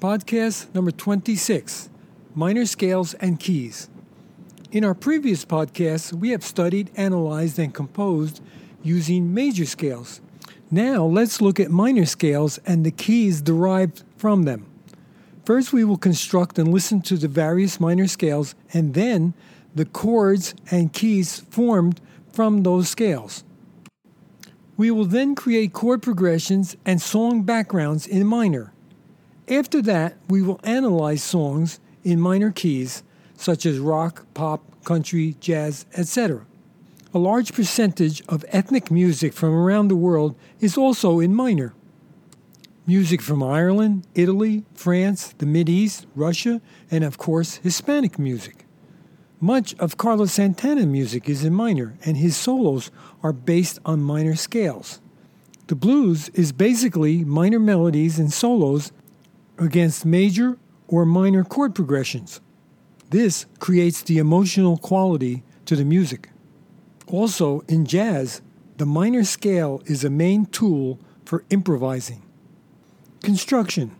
podcast number 26 Minor Scales and Keys. In our previous podcasts, we have studied, analyzed, and composed using major scales. Now, let's look at minor scales and the keys derived from them. First, we will construct and listen to the various minor scales, and then the chords and keys formed from those scales. We will then create chord progressions and song backgrounds in minor. After that, we will analyze songs in minor keys such as rock, pop, country, jazz, etc. A large percentage of ethnic music from around the world is also in minor. Music from Ireland, Italy, France, the East, Russia, and of course, Hispanic music. Much of Carlos Santana music is in minor, and his solos are based on minor scales. The blues is basically minor melodies and solos against major or minor chord progressions. This creates the emotional quality to the music. Also, in jazz, the minor scale is a main tool for improvising. Construction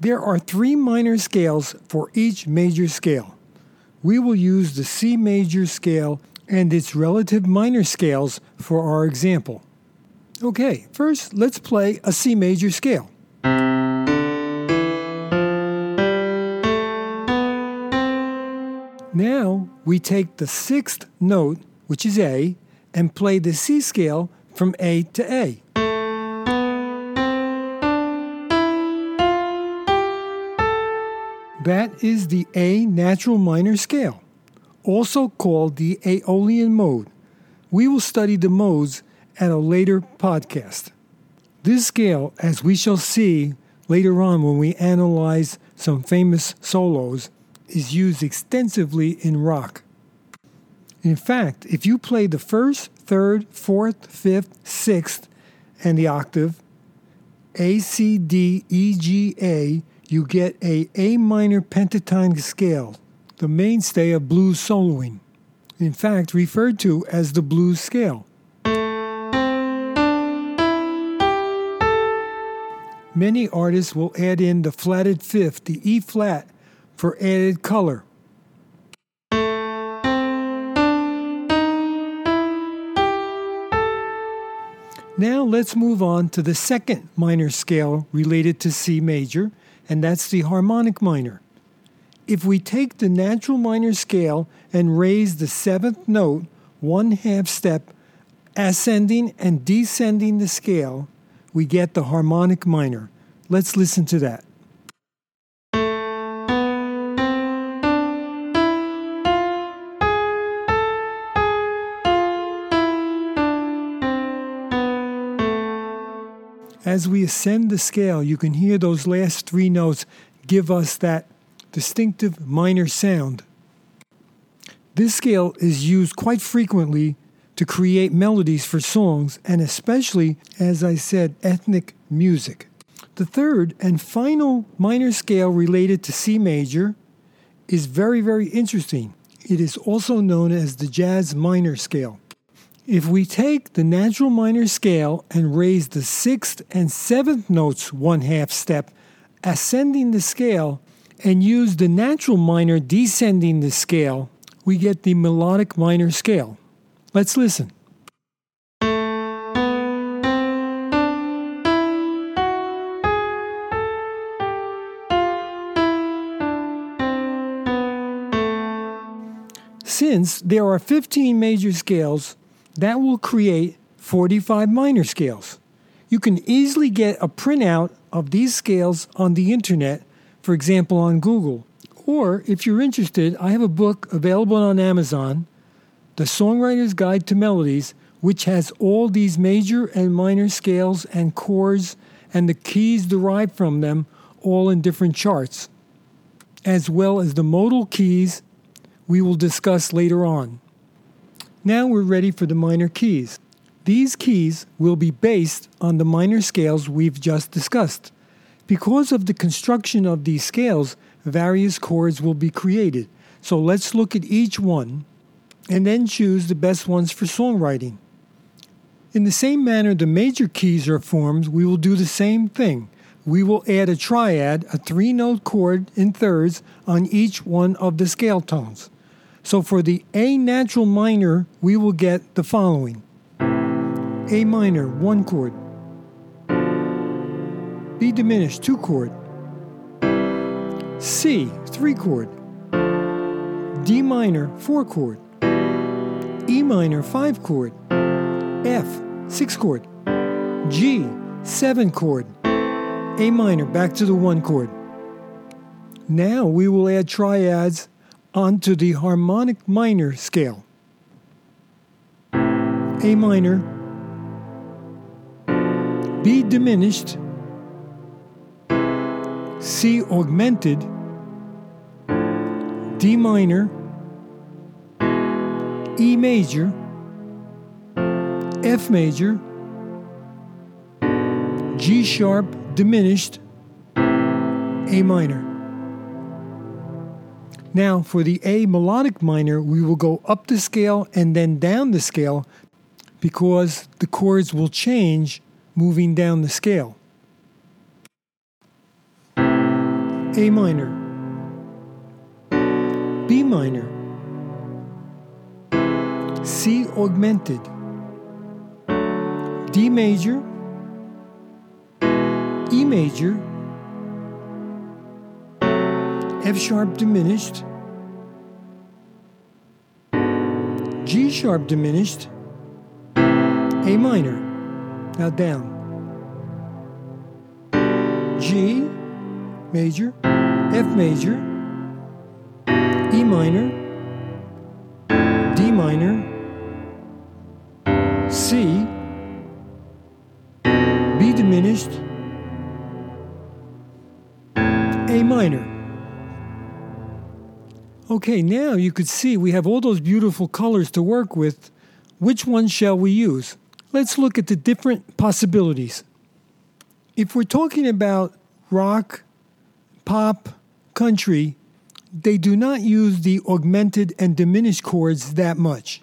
There are three minor scales for each major scale. We will use the C major scale and its relative minor scales for our example. Okay, first let's play a C major scale. We take the sixth note, which is A, and play the C scale from A to A. That is the A natural minor scale, also called the Aeolian mode. We will study the modes at a later podcast. This scale, as we shall see later on when we analyze some famous solos, is used extensively in rock. In fact, if you play the first, third, fourth, fifth, sixth, and the octave, A, C, D, E, G, A, you get a A minor pentatonic scale, the mainstay of blues soloing. In fact, referred to as the blues scale. Many artists will add in the flatted fifth, the E flat, for added color. Now let's move on to the second minor scale related to C major, and that's the harmonic minor. If we take the natural minor scale and raise the seventh note one half step, ascending and descending the scale, we get the harmonic minor. Let's listen to that. As we ascend the scale, you can hear those last three notes give us that distinctive minor sound. This scale is used quite frequently to create melodies for songs and especially, as I said, ethnic music. The third and final minor scale related to C major is very, very interesting. It is also known as the jazz minor scale. If we take the natural minor scale and raise the sixth and seventh notes one half step, ascending the scale, and use the natural minor descending the scale, we get the melodic minor scale. Let's listen. Since there are 15 major scales, that will create 45 minor scales. You can easily get a printout of these scales on the internet, for example on Google. Or if you're interested, I have a book available on Amazon, The Songwriter's Guide to Melodies, which has all these major and minor scales and chords and the keys derived from them all in different charts, as well as the modal keys we will discuss later on. Now we're ready for the minor keys. These keys will be based on the minor scales we've just discussed. Because of the construction of these scales, various chords will be created. So let's look at each one and then choose the best ones for songwriting. In the same manner the major keys are formed, we will do the same thing. we will add a triad, a three note chord in thirds on each one of the scale tones. So for the A natural minor, we will get the following. A minor, one chord, B diminished, two chord, C, three chord, D minor, four chord, E minor, five chord, F, six chord, G, seven chord, A minor, back to the one chord. Now we will add triads onto the harmonic minor scale. A minor, B diminished, C augmented, D minor, E major, F major, G sharp diminished, A minor. Now, for the A melodic minor, we will go up the scale and then down the scale because the chords will change moving down the scale. A minor, B minor, C augmented, D major, E major, F sharp diminished, G sharp diminished, A minor, now down, G major, F major, E minor, D minor, C, B diminished, A minor. Okay, now you could see we have all those beautiful colors to work with. Which one shall we use? Let's look at the different possibilities. If we're talking about rock, pop, country, they do not use the augmented and diminished chords that much.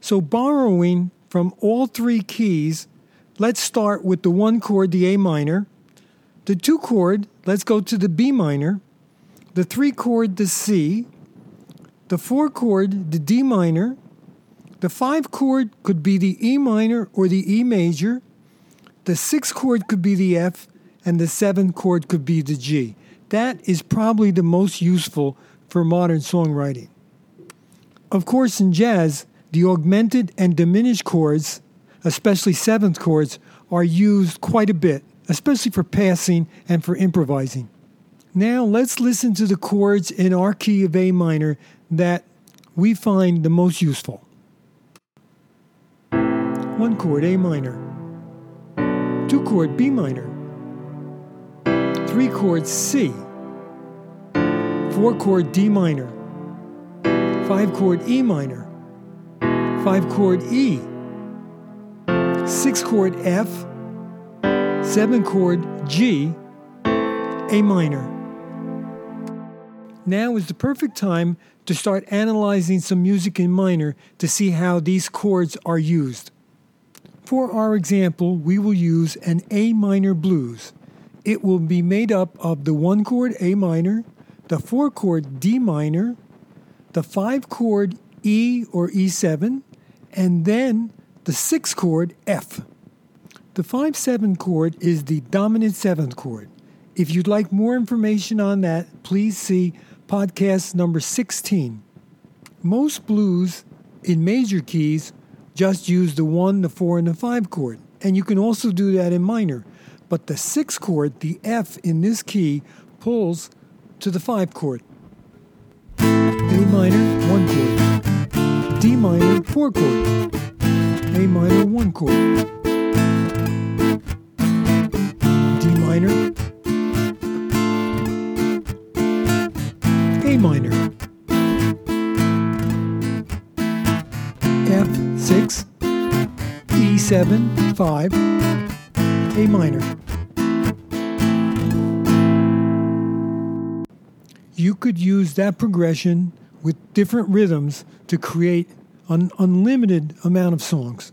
So, borrowing from all three keys, let's start with the one chord, the A minor, the two chord, let's go to the B minor, the three chord, the C, the four chord, the D minor, the five chord could be the E minor or the E major, the six chord could be the F, and the seven chord could be the G. That is probably the most useful for modern songwriting. Of course, in jazz, the augmented and diminished chords, especially seventh chords, are used quite a bit, especially for passing and for improvising. Now let's listen to the chords in our key of A minor that we find the most useful. One chord A minor, two chord B minor, three chord C, four chord D minor, five chord E minor, five chord E, six chord F, seven chord G, A minor. Now is the perfect time to start analyzing some music in minor to see how these chords are used. For our example, we will use an A minor blues. It will be made up of the one chord A minor, the four chord D minor, the five chord E or E7, and then the six chord F. The 5 7 chord is the dominant seventh chord. If you'd like more information on that, please see podcast number 16. Most blues in major keys just use the 1, the 4, and the 5 chord, and you can also do that in minor. But the 6 chord, the F in this key, pulls to the 5 chord. A minor, 1 chord. D minor, 4 chord. A minor, 1 chord. D minor, E7, 5, A minor. You could use that progression with different rhythms to create an unlimited amount of songs.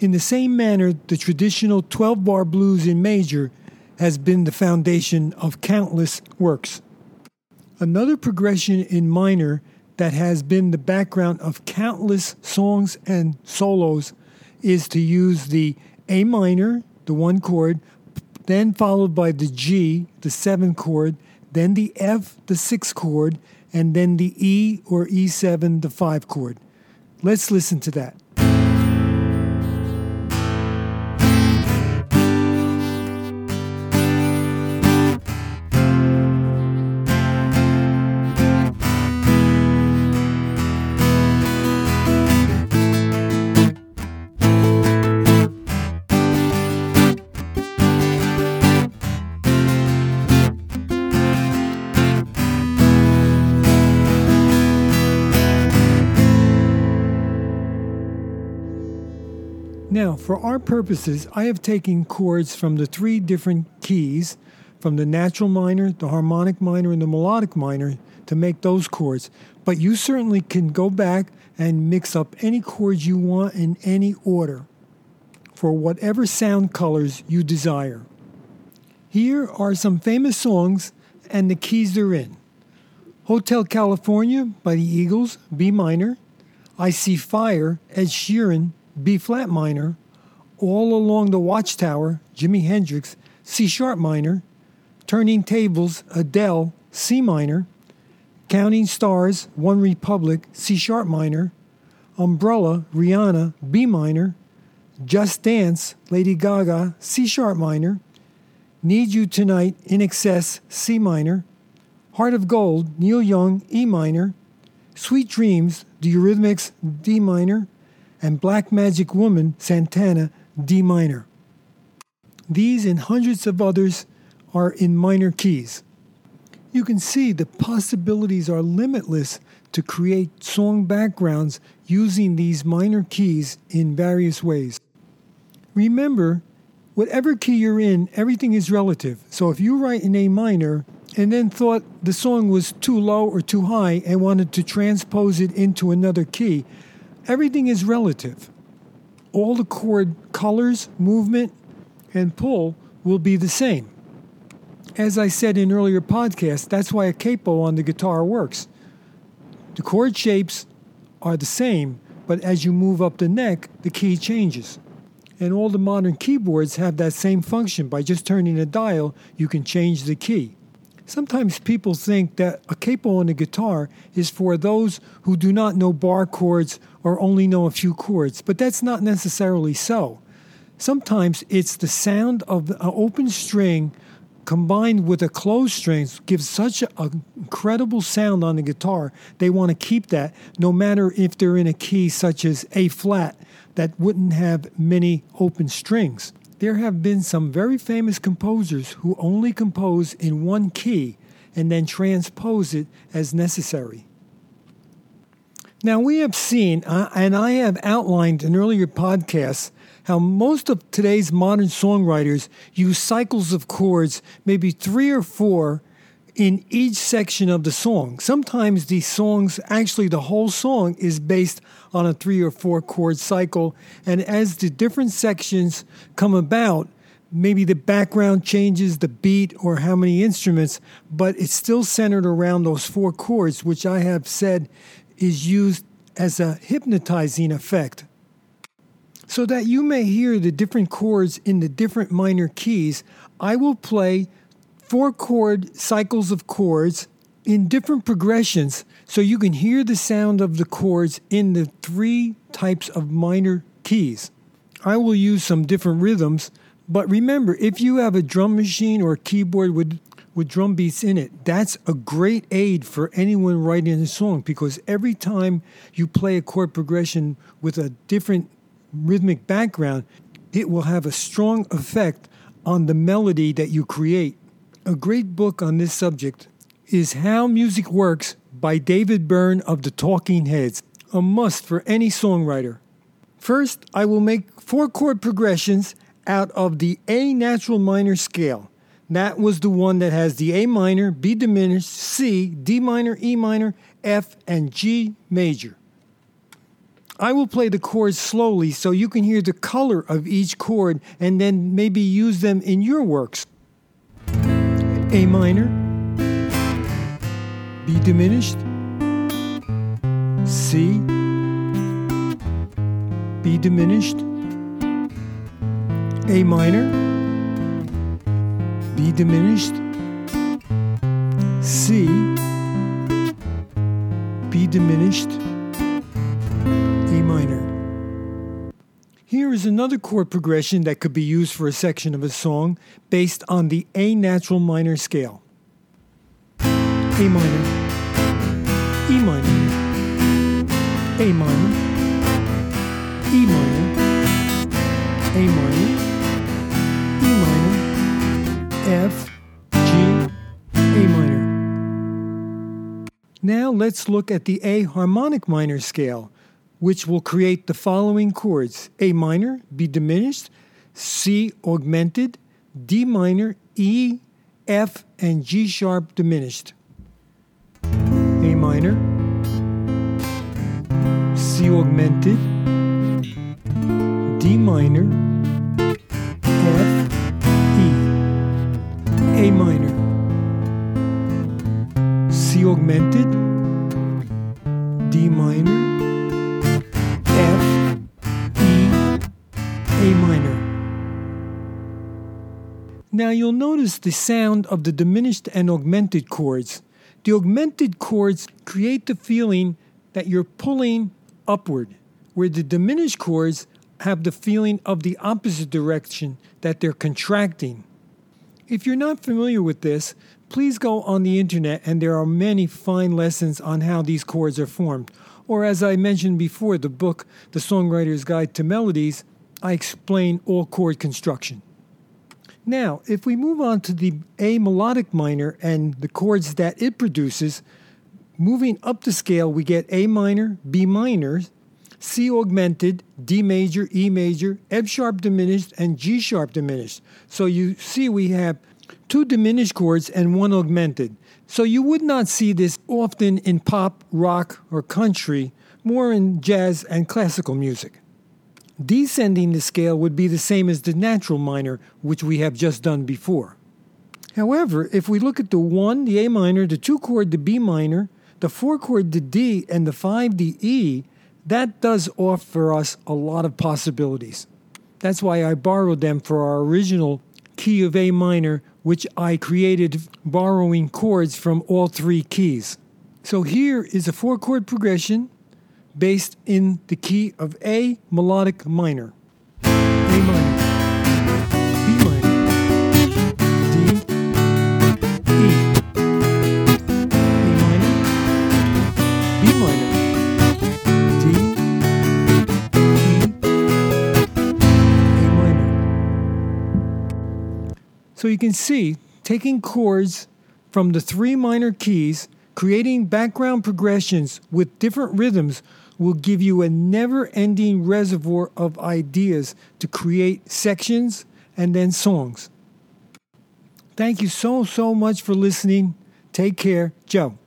In the same manner, the traditional 12 bar blues in major has been the foundation of countless works. Another progression in minor that has been the background of countless songs and solos is to use the A minor, the one chord, then followed by the G, the seven chord, then the F, the six chord, and then the E or E7, the five chord. Let's listen to that. Now, for our purposes, I have taken chords from the three different keys, from the natural minor, the harmonic minor, and the melodic minor, to make those chords. But you certainly can go back and mix up any chords you want in any order for whatever sound colors you desire. Here are some famous songs and the keys they're in Hotel California by the Eagles, B minor. I See Fire, Ed Sheeran, B flat minor, All Along the Watchtower, Jimi Hendrix, C sharp minor, Turning Tables, Adele, C minor, Counting Stars, One Republic, C sharp minor, Umbrella, Rihanna, B minor, Just Dance, Lady Gaga, C sharp minor, Need You Tonight, INXS, C minor, Heart of Gold, Neil Young, E minor, Sweet Dreams, The Eurythmics, D minor, and Black Magic Woman, Santana, D minor. These and hundreds of others are in minor keys. You can see the possibilities are limitless to create song backgrounds using these minor keys in various ways. Remember, whatever key you're in, everything is relative. So if you write in A minor and then thought the song was too low or too high and wanted to transpose it into another key, everything is relative. All the chord colors, movement, and pull will be the same. As I said in earlier podcasts, that's why a capo on the guitar works. The chord shapes are the same, but as you move up the neck, the key changes. And all the modern keyboards have that same function. By just turning a dial, you can change the key. Sometimes people think that a capo on the guitar is for those who do not know bar chords or only know a few chords, but that's not necessarily so. Sometimes it's the sound of an open string combined with a closed string gives such an incredible sound on the guitar. They want to keep that no matter if they're in a key such as A flat that wouldn't have many open strings. There have been some very famous composers who only compose in one key and then transpose it as necessary. Now, we have seen, uh, and I have outlined in earlier podcasts, how most of today's modern songwriters use cycles of chords, maybe three or four, in each section of the song. Sometimes these songs, actually, the whole song is based on a three or four chord cycle. And as the different sections come about, maybe the background changes, the beat, or how many instruments, but it's still centered around those four chords, which I have said is used as a hypnotizing effect. So that you may hear the different chords in the different minor keys, I will play four chord cycles of chords in different progressions so you can hear the sound of the chords in the three types of minor keys. I will use some different rhythms, but remember, if you have a drum machine or a keyboard with with drum beats in it. That's a great aid for anyone writing a song because every time you play a chord progression with a different rhythmic background, it will have a strong effect on the melody that you create. A great book on this subject is How Music Works by David Byrne of the Talking Heads, a must for any songwriter. First, I will make four chord progressions out of the A natural minor scale. That was the one that has the A minor, B diminished, C, D minor, E minor, F, and G major. I will play the chords slowly so you can hear the color of each chord and then maybe use them in your works. A minor, B diminished, C, B diminished, A minor, B diminished, C, B diminished, Here is another chord progression that could be used for a section of a song based on the A natural minor scale. A minor, E minor, A minor, E minor, A minor, E minor, F, G, A minor. Now let's look at the A harmonic minor scale which will create the following chords A minor, B diminished, C augmented, D minor, E, F, and G sharp diminished. A minor, C augmented, D minor, F, E, A minor, C augmented, D minor, Now you'll notice the sound of the diminished and augmented chords. The augmented chords create the feeling that you're pulling upward, where the diminished chords have the feeling of the opposite direction, that they're contracting. If you're not familiar with this, please go on the internet and there are many fine lessons on how these chords are formed. Or, as I mentioned before, the book, The Songwriter's Guide to Melodies, I explain all chord construction. Now, if we move on to the A melodic minor and the chords that it produces, moving up the scale, we get A minor, B minor, C augmented, D major, E major, F sharp diminished, and G sharp diminished. So you see we have two diminished chords and one augmented. So you would not see this often in pop, rock, or country, more in jazz and classical music. Descending the scale would be the same as the natural minor, which we have just done before. However, if we look at the 1, the A minor, the 2 chord, the B minor, the 4 chord, the D, and the 5, the E, that does offer us a lot of possibilities. That's why I borrowed them for our original key of A minor, which I created borrowing chords from all three keys. So here is a four chord progression based in the key of A melodic minor. A minor. B minor. D. E. A minor. B minor. D. E. A minor. So you can see, taking chords from the three minor keys, creating background progressions with different rhythms will give you a never ending reservoir of ideas to create sections and then songs. Thank you so, so much for listening. Take care. Joe.